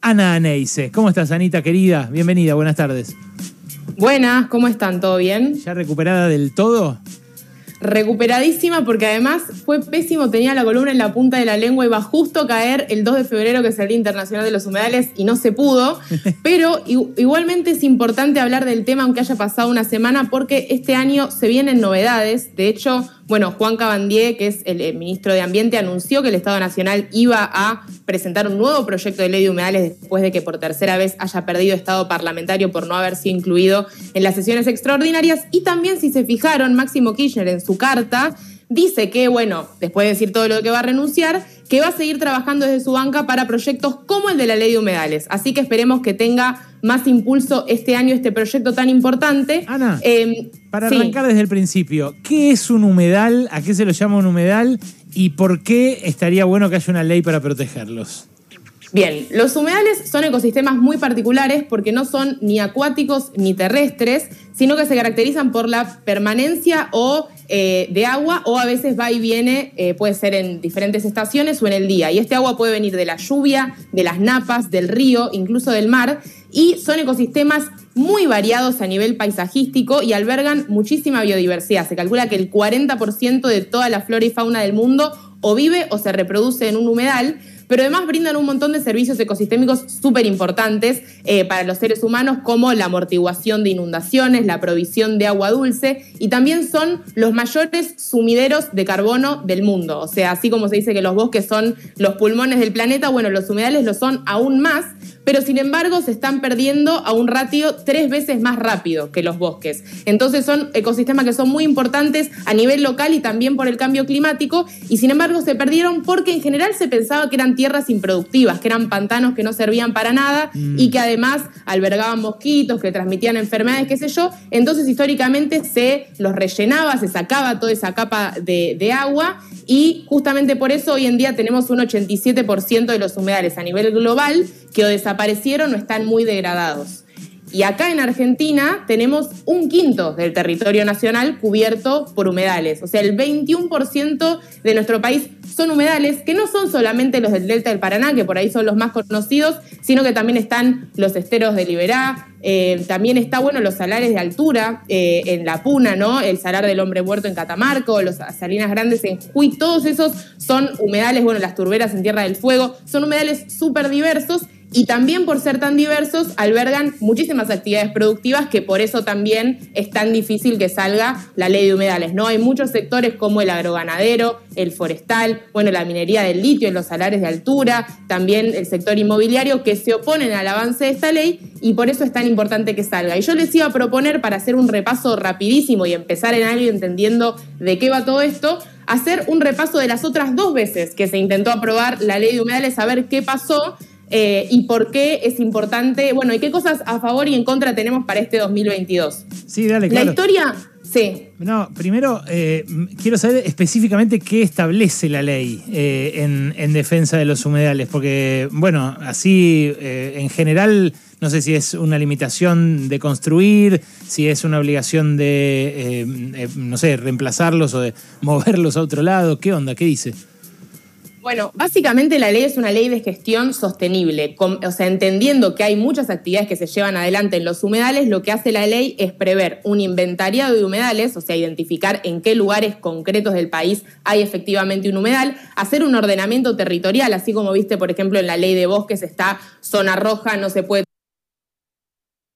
Ana Aneise. ¿Cómo estás, Anita, querida? Bienvenida, buenas tardes. Buenas, ¿cómo están? ¿Todo bien? ¿Ya recuperada del todo? recuperadísima porque además fue pésimo, tenía la columna en la punta de la lengua, iba justo a caer el 2 de febrero, que es el Día Internacional de los Humedales, y no se pudo. Pero igualmente es importante hablar del tema, aunque haya pasado una semana, porque este año se vienen novedades. De hecho, bueno, Juan Cabandier, que es el, ministro de Ambiente, anunció que el Estado Nacional iba a presentar un nuevo proyecto de ley de humedales después de que por tercera vez haya perdido estado parlamentario por no haber sido incluido en las sesiones extraordinarias. Y también, si se fijaron, Máximo Kirchner en su carta dice que, bueno, después de decir todo lo que va a renunciar, que va a seguir trabajando desde su banca para proyectos como el de la ley de humedales. Así que esperemos que tenga más impulso este año este proyecto tan importante. Ana, em, para arrancar desde el principio, ¿qué es un humedal? ¿A qué se lo llama un humedal? ¿Y por qué estaría bueno que haya una ley para protegerlos? Bien, los humedales son ecosistemas muy particulares porque no son ni acuáticos ni terrestres, sino que se caracterizan por la permanencia o eh, de agua o a veces va y viene, eh, puede ser en diferentes estaciones o en el día. Y este agua puede venir de la lluvia, de las napas, del río, incluso del mar. Y son ecosistemas muy variados a nivel paisajístico y albergan muchísima biodiversidad. Se calcula que el 40% de toda la flora y fauna del mundo o vive o se reproduce en un humedal pero además brindan un montón de servicios ecosistémicos súper importantes eh, para los seres humanos, como la amortiguación de inundaciones, la provisión de agua dulce, y también son los mayores sumideros de carbono del mundo. O sea, así como se dice que los bosques son los pulmones del planeta, bueno, los humedales lo son aún más, pero sin embargo se están perdiendo a un ratio tres veces más rápido que los bosques. Entonces son ecosistemas que son muy importantes a nivel local y también por el cambio climático, y sin embargo se perdieron porque en general se pensaba que eran tierras improductivas, que eran pantanos que no servían para nada mm. y que además albergaban mosquitos, que transmitían enfermedades, qué sé yo. Entonces históricamente se los rellenaba, se sacaba toda esa capa de, de agua y justamente por eso hoy en día tenemos un 87% de los humedales a nivel global que o desaparecieron o están muy degradados. Y acá en Argentina tenemos un quinto del territorio nacional cubierto por humedales. O sea, el 21% de nuestro país son humedales, que no son solamente los del Delta del Paraná, que por ahí son los más conocidos, sino que también están los esteros de Liberá, eh, también está, bueno, los salares de altura eh, en La Puna, ¿no? El salar del hombre muerto en Catamarco, los salinas grandes en Jujuy, todos esos son humedales, bueno, las turberas en Tierra del Fuego, son humedales súper diversos y también por ser tan diversos albergan muchísimas actividades productivas que por eso también es tan difícil que salga la ley de humedales. ¿no? Hay muchos sectores como el agroganadero, el forestal, bueno, la minería del litio los salares de altura, también el sector inmobiliario que se oponen al avance de esta ley y por eso es tan importante que salga. Y yo les iba a proponer para hacer un repaso rapidísimo y empezar en algo entendiendo de qué va todo esto, hacer un repaso de las otras dos veces que se intentó aprobar la ley de humedales, a ver qué pasó eh, y por qué es importante, bueno, y qué cosas a favor y en contra tenemos para este 2022. Sí, dale, claro. La historia, sí. No, primero eh, quiero saber específicamente qué establece la ley eh, en, defensa de los humedales, porque, bueno, así en general no sé si es una limitación de construir, si es una obligación de, no sé, reemplazarlos o de moverlos a otro lado. ¿Qué onda? ¿Qué dice? Bueno, básicamente la ley es una ley de gestión sostenible. o sea, entendiendo que hay muchas actividades que se llevan adelante en los humedales, lo que hace la ley es prever un inventariado de humedales, o sea, identificar en qué lugares concretos del país hay efectivamente un humedal, hacer un ordenamiento territorial, así como viste, por ejemplo, en la ley de bosques está zona roja, no se puede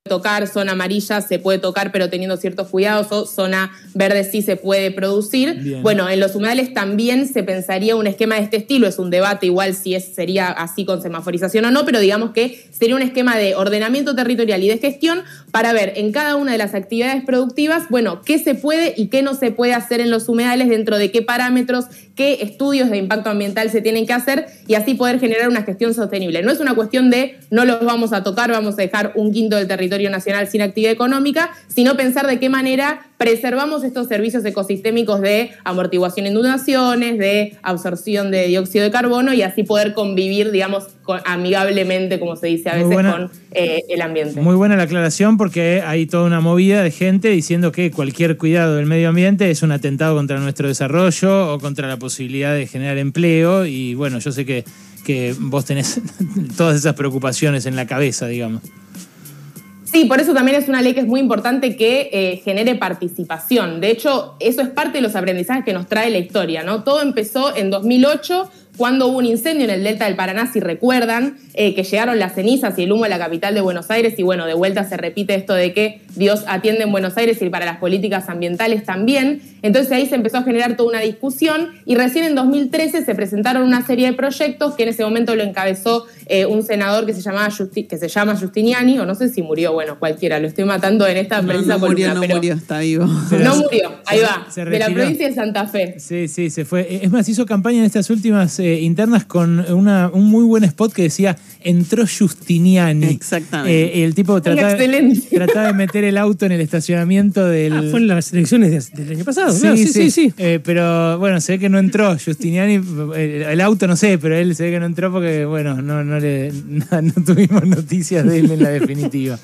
tocar, zona amarilla se puede tocar pero teniendo ciertos cuidados o zona verde sí se puede producir. Bueno, en los humedales también se pensaría un esquema de este estilo, es un debate igual si es, sería así con semaforización o no, pero digamos que sería un esquema de ordenamiento territorial y de gestión para ver en cada una de las actividades productivas, bueno, qué se puede y qué no se puede hacer en los humedales, dentro de qué parámetros, qué estudios de impacto ambiental se tienen que hacer y así poder generar una gestión sostenible. No es una cuestión de no los vamos a tocar, vamos a dejar un quinto del territorio nacional sin actividad económica, sino pensar de qué manera preservamos estos servicios ecosistémicos de amortiguación de inundaciones, de absorción de dióxido de carbono y así poder convivir, digamos, amigablemente, como se dice a veces, con eh, el ambiente. Muy buena la aclaración porque hay toda una movida de gente diciendo que cualquier cuidado del medio ambiente es un atentado contra nuestro desarrollo o contra la posibilidad de generar empleo y bueno, yo sé que que vos tenés todas esas preocupaciones en la cabeza, digamos. Sí, por eso también es una ley que es muy importante que eh, genere participación. De hecho, eso es parte de los aprendizajes que nos trae la historia, ¿no? Todo empezó en 2008 cuando hubo un incendio en el delta del Paraná, si recuerdan, eh, que llegaron las cenizas y el humo a la capital de Buenos Aires, y bueno, de vuelta se repite esto de que Dios atiende en Buenos Aires y para las políticas ambientales también. Entonces ahí se empezó a generar toda una discusión y recién en 2013 se presentaron una serie de proyectos que en ese momento lo encabezó eh, un senador que se, llamaba que se llama Justiniani, o no sé si murió, bueno, cualquiera, lo estoy matando en esta prensa no murió, no murió, está vivo. no murió, ahí va, de la provincia de Santa Fe. Sí, sí, se fue. Es más, hizo campaña en estas últimas eh, internas con una, un muy buen spot que decía entró Justiniani. Exactamente. Eh, el tipo trataba, trataba, de meter el auto en el estacionamiento del. Ah, fue en las elecciones del año pasado. Sí, sí, sí. sí. Eh, pero bueno, se ve que no entró Justiniani. El, auto no sé, pero él se ve que no entró porque, bueno, no, no, le, no tuvimos noticias de él en la definitiva.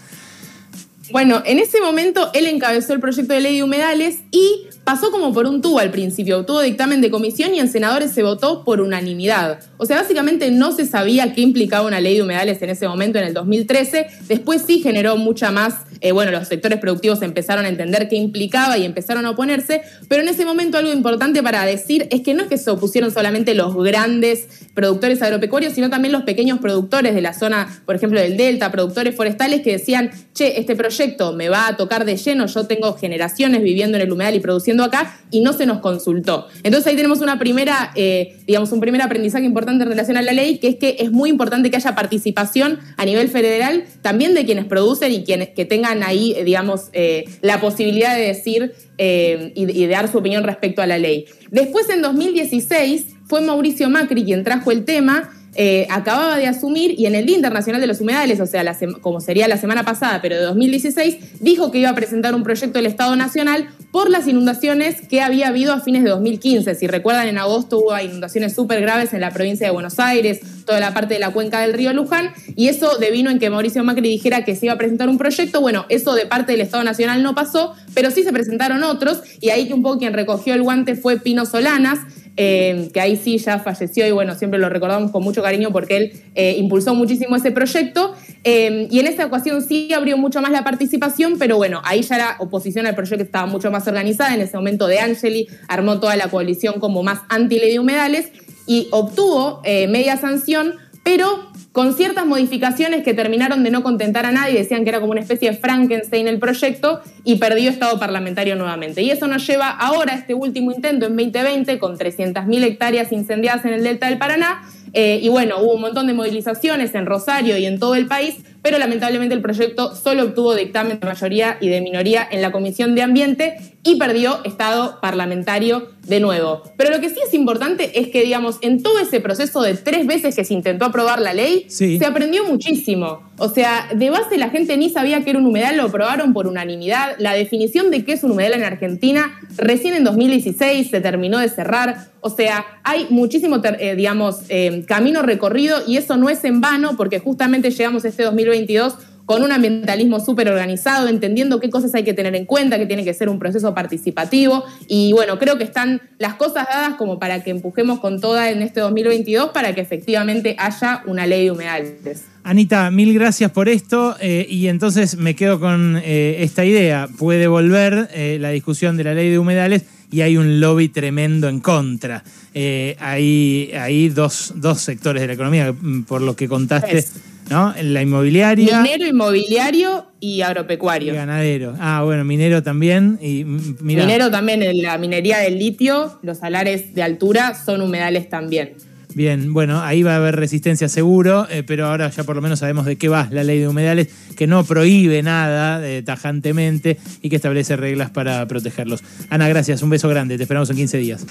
Bueno, en ese momento él encabezó el proyecto de ley de humedales y pasó como por un tubo al principio. Tuvo dictamen de comisión y en senadores se votó por unanimidad. O sea, básicamente no se sabía qué implicaba una ley de humedales en ese momento, en el 2013. Después sí generó mucha más, eh, bueno, los sectores productivos empezaron a entender qué implicaba y empezaron a oponerse. Pero en ese momento algo importante para decir es que no es que se opusieron solamente los grandes productores agropecuarios, sino también los pequeños productores de la zona, por ejemplo, del Delta, productores forestales que decían, che, este proyecto me va a tocar de lleno, yo tengo generaciones viviendo en el humedal y produciendo acá y no se nos consultó. Entonces ahí tenemos una primera, eh, digamos, un primer aprendizaje importante en relación a la ley, que es que es muy importante que haya participación a nivel federal también de quienes producen y quienes que tengan ahí, eh, digamos, eh, la posibilidad de decir y, y de dar su opinión respecto a la ley. Después, en 2016, fue Mauricio Macri quien trajo el tema eh, acababa de asumir y en el Día Internacional de los Humedales, o sea, como sería la semana pasada, pero de 2016, dijo que iba a presentar un proyecto del Estado Nacional por las inundaciones que había habido a fines de 2015. Si recuerdan, en agosto hubo inundaciones súper graves en la provincia de Buenos Aires, toda la parte de la cuenca del río Luján, y eso devino en que Mauricio Macri dijera que se iba a presentar un proyecto. Bueno, eso de parte del Estado Nacional no pasó, pero sí se presentaron otros, y ahí un poco quien recogió el guante fue Pino Solanas, eh, que ahí sí ya falleció y bueno, siempre lo recordamos con mucho cariño porque él eh, impulsó muchísimo ese proyecto. Eh, y en esta ocasión sí abrió mucho más la participación, pero bueno, ahí ya la oposición al proyecto estaba mucho más organizada. En ese momento De Angeli armó toda la coalición como más anti-ley de humedales y obtuvo media sanción, pero con ciertas modificaciones que terminaron de no contentar a nadie, decían que era como una especie de Frankenstein el proyecto y perdió estado parlamentario nuevamente. Y eso nos lleva ahora a este último intento en 2020 con 300.000 hectáreas incendiadas en el delta del Paraná. Eh, y bueno, hubo un montón de movilizaciones en Rosario y en todo el país, pero lamentablemente el proyecto solo obtuvo dictamen de mayoría y de minoría en la Comisión de Ambiente y perdió estado parlamentario de nuevo. Pero lo que sí es importante es que, digamos, en todo ese proceso de tres veces que se intentó aprobar la ley, se aprendió muchísimo. O sea, de base la gente ni sabía que era un humedal, lo aprobaron por unanimidad. La definición de qué es un humedal en Argentina recién en 2016 se terminó de cerrar. O sea, hay muchísimo, eh, digamos, eh, camino recorrido y eso no es en vano porque justamente llegamos a este 2022 con un ambientalismo súper organizado, entendiendo qué cosas hay que tener en cuenta, que tiene que ser un proceso participativo. Y bueno, creo que están las cosas dadas como para que empujemos con toda en este 2022 para que efectivamente haya una ley de humedales. Anita, mil gracias por esto eh, y entonces me quedo con eh, esta idea. Puede volver eh, la discusión de la ley de humedales y hay un lobby tremendo en contra. hay, hay dos, sectores de la economía, mm, por lo que contaste. ¿No? La inmobiliaria. Minero, inmobiliario y agropecuario. Y ganadero. Ah, bueno, minero también. Y, Minero también, en la minería del litio, los salares de altura son humedales también. Bien, bueno, ahí va a haber resistencia seguro, eh, pero ahora ya por lo menos sabemos de qué va la ley de humedales, que no prohíbe nada eh, tajantemente y que establece reglas para protegerlos. Ana, gracias, un beso grande, te esperamos en 15 días.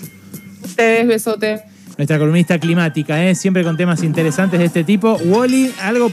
Ustedes, besote nuestra columnista climática, ¿eh? siempre con temas interesantes de este tipo. Wally, algo